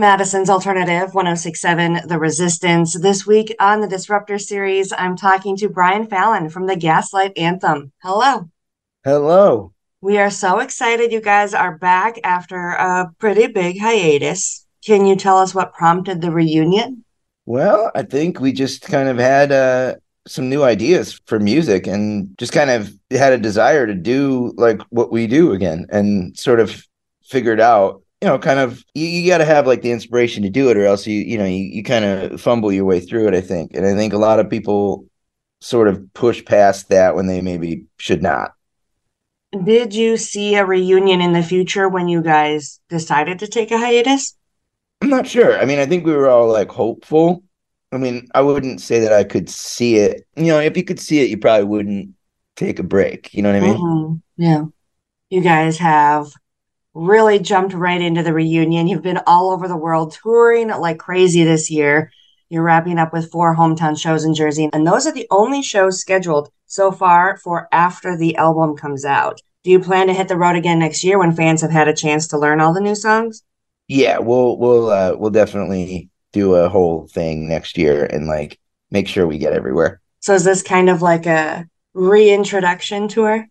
Madison's Alternative 1067 The Resistance. This week on the Disruptor series, I'm talking to Brian Fallon from the Gaslight Anthem. Hello. Hello. We are so excited you guys are back after a pretty big hiatus. Can you tell us what prompted the reunion? Well, I think we just kind of had uh, some new ideas for music and just kind of had a desire to do like what we do again and sort of figured out you know, kind of you, you got to have like the inspiration to do it, or else you you know you, you kind of fumble your way through it. I think, and I think a lot of people sort of push past that when they maybe should not. Did you see a reunion in the future when you guys decided to take a hiatus? I'm not sure. I mean, I think we were all like hopeful. I mean, I wouldn't say that I could see it. You know, if you could see it, you probably wouldn't take a break. You know what I mean? Mm-hmm. Yeah. You guys have really jumped right into the reunion. You've been all over the world touring like crazy this year. You're wrapping up with four hometown shows in Jersey, and those are the only shows scheduled so far for after the album comes out. Do you plan to hit the road again next year when fans have had a chance to learn all the new songs? Yeah, we'll we'll uh, we'll definitely do a whole thing next year and like make sure we get everywhere. So is this kind of like a reintroduction tour?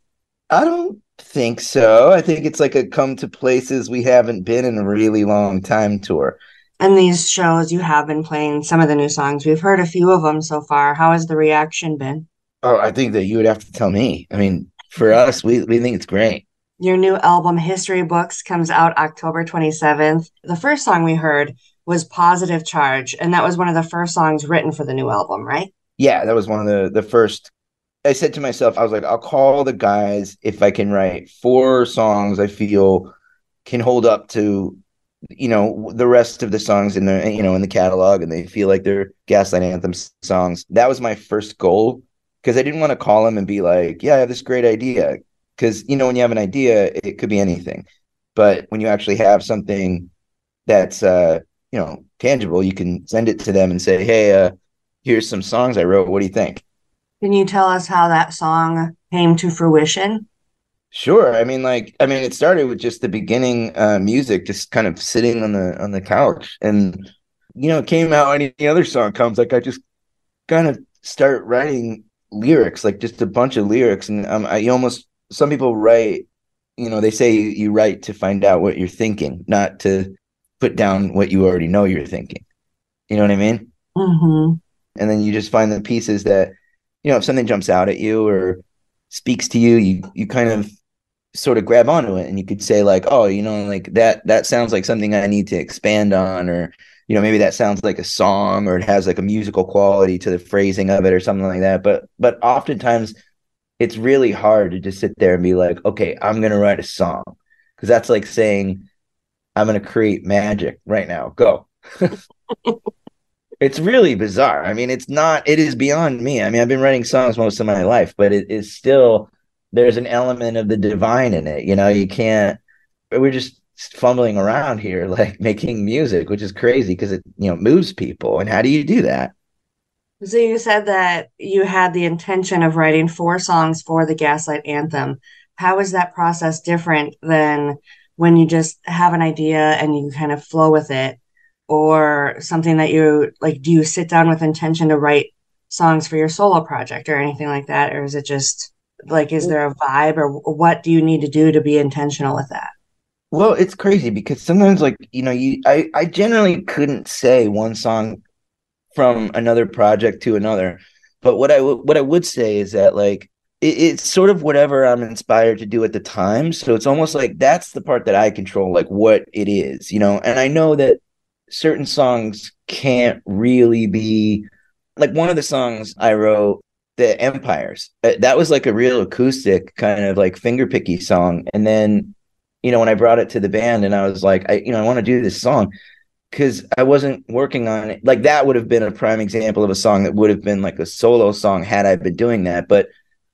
I don't think so. I think it's like a come to places we haven't been in a really long time tour. And these shows, you have been playing some of the new songs. We've heard a few of them so far. How has the reaction been? Oh, I think that you would have to tell me. I mean, for us, we, we think it's great. Your new album, History Books, comes out October 27th. The first song we heard was Positive Charge, and that was one of the first songs written for the new album, right? Yeah, that was one of the, the first I said to myself, I was like, I'll call the guys if I can write four songs I feel can hold up to, you know, the rest of the songs in the you know in the catalog, and they feel like they're Gaslight Anthem songs. That was my first goal because I didn't want to call them and be like, yeah, I have this great idea. Because you know, when you have an idea, it could be anything, but when you actually have something that's uh, you know tangible, you can send it to them and say, hey, uh, here's some songs I wrote. What do you think? Can you tell us how that song came to fruition? Sure. I mean, like, I mean, it started with just the beginning uh, music, just kind of sitting on the on the couch, and you know, it came out. Any, any other song comes, like, I just kind of start writing lyrics, like just a bunch of lyrics, and um, I almost some people write. You know, they say you write to find out what you're thinking, not to put down what you already know you're thinking. You know what I mean? Mm-hmm. And then you just find the pieces that you know, if something jumps out at you or speaks to you, you you kind of sort of grab onto it and you could say like, oh, you know, like that that sounds like something I need to expand on or you know, maybe that sounds like a song or it has like a musical quality to the phrasing of it or something like that. But but oftentimes it's really hard to just sit there and be like, okay, I'm gonna write a song. Cause that's like saying I'm gonna create magic right now. Go. it's really bizarre. I mean, it's not, it is beyond me. I mean, I've been writing songs most of my life, but it is still, there's an element of the divine in it. You know, you can't, we're just fumbling around here, like making music, which is crazy because it, you know, moves people. And how do you do that? So you said that you had the intention of writing four songs for the Gaslight Anthem. How is that process different than when you just have an idea and you kind of flow with it or something that you like do you sit down with intention to write songs for your solo project or anything like that? Or is it just like is there a vibe or what do you need to do to be intentional with that? Well it's crazy because sometimes like you know you i i generally couldn't say one song from another project to another. But what i w- what i would say is that like it, it's sort of whatever i'm inspired to do at the time. So it's almost like that's the part that i control like what it is you know? And i know that certain songs can't really be like one of the songs I wrote, The Empires. Uh, that was like a real acoustic kind of like fingerpicky song. And then, you know, when I brought it to the band and I was like, I, you know, I want to do this song because I wasn't working on it. Like that would have been a prime example of a song that would have been like a solo song had I been doing that. But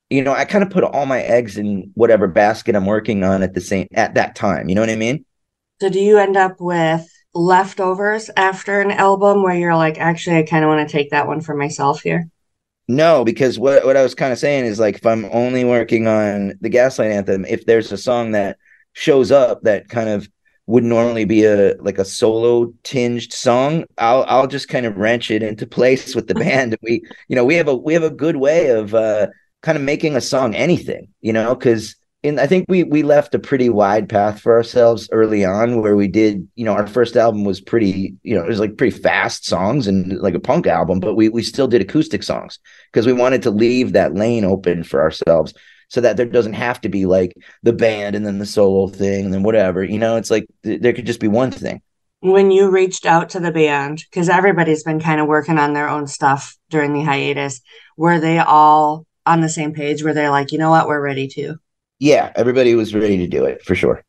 you know, I kind of put all my eggs in whatever basket I'm working on at the same at that time. You know what I mean? So do you end up with leftovers after an album where you're like, actually, I kind of want to take that one for myself here? No, because what what I was kind of saying is like if I'm only working on the Gaslight Anthem, if there's a song that shows up that kind of would normally be a like a solo tinged song i'll i'll just kind of wrench it into place with the band we you know we have a we have a good way of uh kind of making a song anything you know because in I think we we left a pretty wide path for ourselves early on where we did, you know, our first album was pretty, you know, it was like pretty fast songs and like a punk album, but we we still did acoustic songs because we wanted to leave that lane open for ourselves so that there doesn't have to be like the band and then the solo thing and then whatever, you know, it's like th- there could just be one thing. When you reached out to the band, because everybody's been kind of working on their own stuff during the hiatus, were they all on the same page? Were they like, you know what, we're ready to? Yeah, everybody was ready to do it for sure.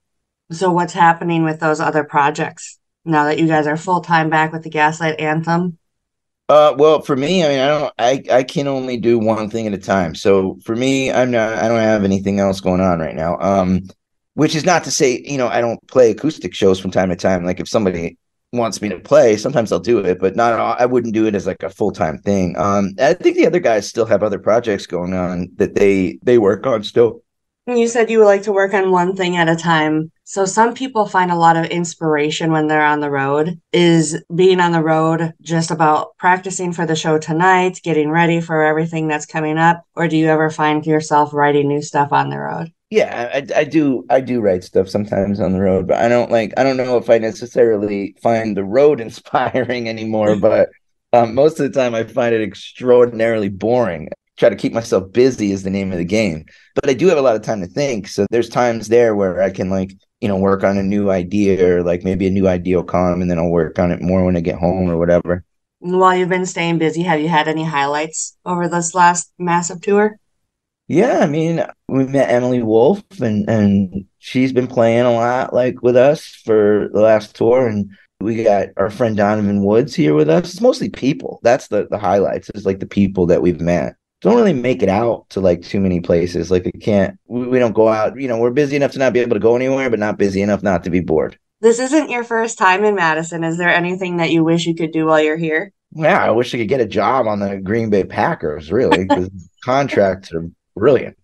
So what's happening with those other projects now that you guys are full time back with the Gaslight Anthem? Uh, well, for me, I mean, I don't, I, I can only do one thing at a time. So for me, I'm not, I don't have anything else going on right now. Um, which is not to say, you know, I don't play acoustic shows from time to time. Like if somebody wants me to play, sometimes I'll do it, but not, I wouldn't do it as like a full time thing. Um, I think the other guys still have other projects going on that they, they work on still. You said you would like to work on one thing at a time. So some people find a lot of inspiration when they're on the road. Is being on the road just about practicing for the show tonight, getting ready for everything that's coming up, or do you ever find yourself writing new stuff on the road? Yeah, I, I do I do write stuff sometimes on the road, but I don't like I don't know if I necessarily find the road inspiring anymore, but um, most of the time I find it extraordinarily boring try to keep myself busy is the name of the game. But I do have a lot of time to think. So there's times there where I can like, you know, work on a new idea or like maybe a new idea will come and then I'll work on it more when I get home or whatever. While you've been staying busy, have you had any highlights over this last massive tour? Yeah, I mean, we met Emily Wolfe and and she's been playing a lot like with us for the last tour and we got our friend Donovan Woods here with us. It's mostly people. That's the the highlights. Is like the people that we've met don't really make it out to like too many places. Like we can't, we, we don't go out. You know, we're busy enough to not be able to go anywhere, but not busy enough not to be bored. This isn't your first time in Madison. Is there anything that you wish you could do while you're here? Yeah, I wish I could get a job on the Green Bay Packers. Really, because contracts are brilliant.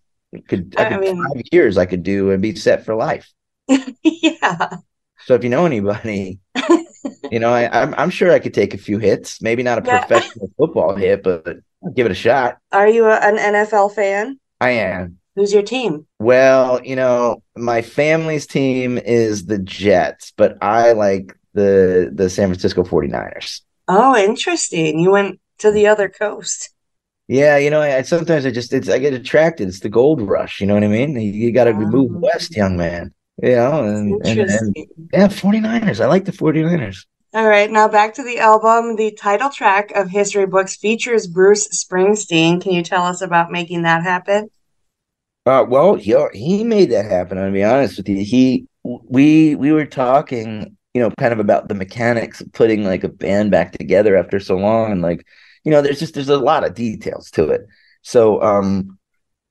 Could, I, I mean, five years I could do and be set for life. yeah. So if you know anybody, you know, I, I'm I'm sure I could take a few hits. Maybe not a yeah. professional football hit, but I'll give it a shot. Are you a, an NFL fan? I am. Who's your team? Well, you know, my family's team is the Jets, but I like the the San Francisco 49ers. Oh, interesting. You went to the other coast. Yeah, you know, I, sometimes I just it's I get attracted. It's the gold rush. You know what I mean? You, you got to ah. move oh. west, young man. You know, and, and, and yeah, 49ers. I like the 49ers. All right, now back to the album. The title track of History Books features Bruce Springsteen. Can you tell us about making that happen? Uh, well, he he made that happen. I'll be honest with you. He we we were talking, you know, kind of about the mechanics of putting like a band back together after so long, and like, you know, there's just there's a lot of details to it. So, um,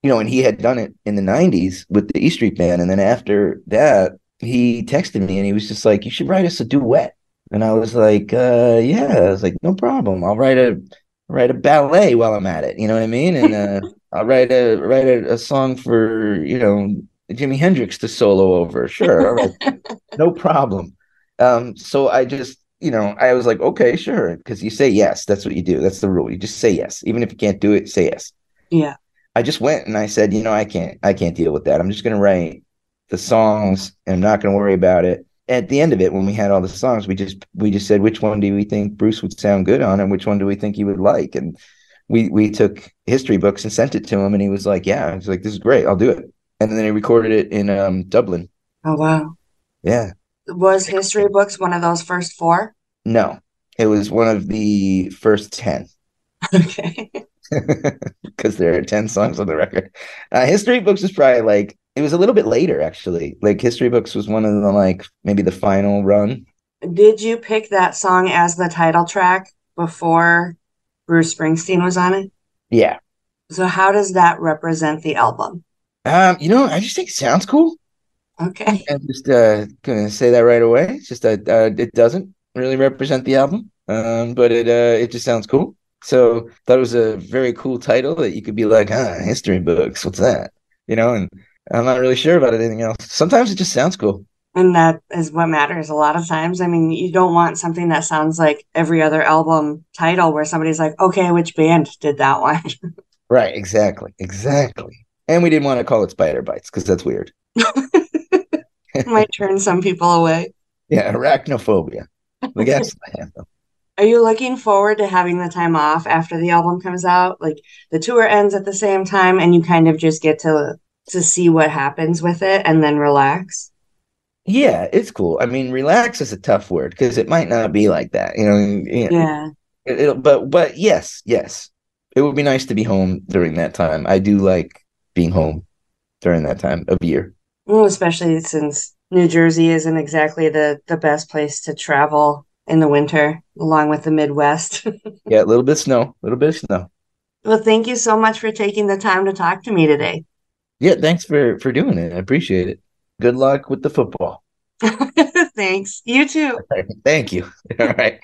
you know, and he had done it in the '90s with the E Street Band, and then after that, he texted me and he was just like, "You should write us a duet." And I was like, uh, yeah, I was like, no problem. I'll write a write a ballet while I'm at it. You know what I mean? And uh, I'll write a write a, a, song for you know Jimi Hendrix to solo over. Sure, no problem. Um, so I just you know I was like, okay, sure, because you say yes. That's what you do. That's the rule. You just say yes, even if you can't do it. Say yes. Yeah. I just went and I said, you know, I can't I can't deal with that. I'm just gonna write the songs and I'm not gonna worry about it at the end of it, when we had all the songs, we just we just said which one do we think Bruce would sound good on, and which one do we think he would like, and we we took history books and sent it to him, and he was like, "Yeah," he's like, "This is great, I'll do it." And then he recorded it in um, Dublin. Oh wow! Yeah. Was history books one of those first four? No, it was one of the first ten. Okay. Because there are ten songs on the record. Uh, history books is probably like it was a little bit later, actually. Like History Books was one of the like maybe the final run. Did you pick that song as the title track before Bruce Springsteen was on it? Yeah. So how does that represent the album? Um, you know, I just think it sounds cool. Okay. I'm just uh, gonna say that right away. It's just that uh, it doesn't really represent the album, um, but it uh, it just sounds cool. So thought it was a very cool title that you could be like, ah, history books. What's that? You know, and I'm not really sure about anything else. Sometimes it just sounds cool. And that is what matters a lot of times. I mean, you don't want something that sounds like every other album title where somebody's like, okay, which band did that one? right, exactly. Exactly. And we didn't want to call it Spider Bites because that's weird. Might turn some people away. Yeah, arachnophobia. The Gaslight Anthem. Are you looking forward to having the time off after the album comes out? Like the tour ends at the same time and you kind of just get to to see what happens with it and then relax? Yeah, it's cool. I mean, relax is a tough word because it might not be like that, you know. You know yeah. It'll, but but yes, yes, it would be nice to be home during that time. I do like being home during that time of year. Well, especially since New Jersey isn't exactly the the best place to travel in the winter, along with the Midwest. yeah, a little bit of snow, a little bit of snow. Well, thank you so much for taking the time to talk to me today. Yeah, thanks for for doing it. I appreciate it. Good luck with the football. thanks. You too. Thank you. All right.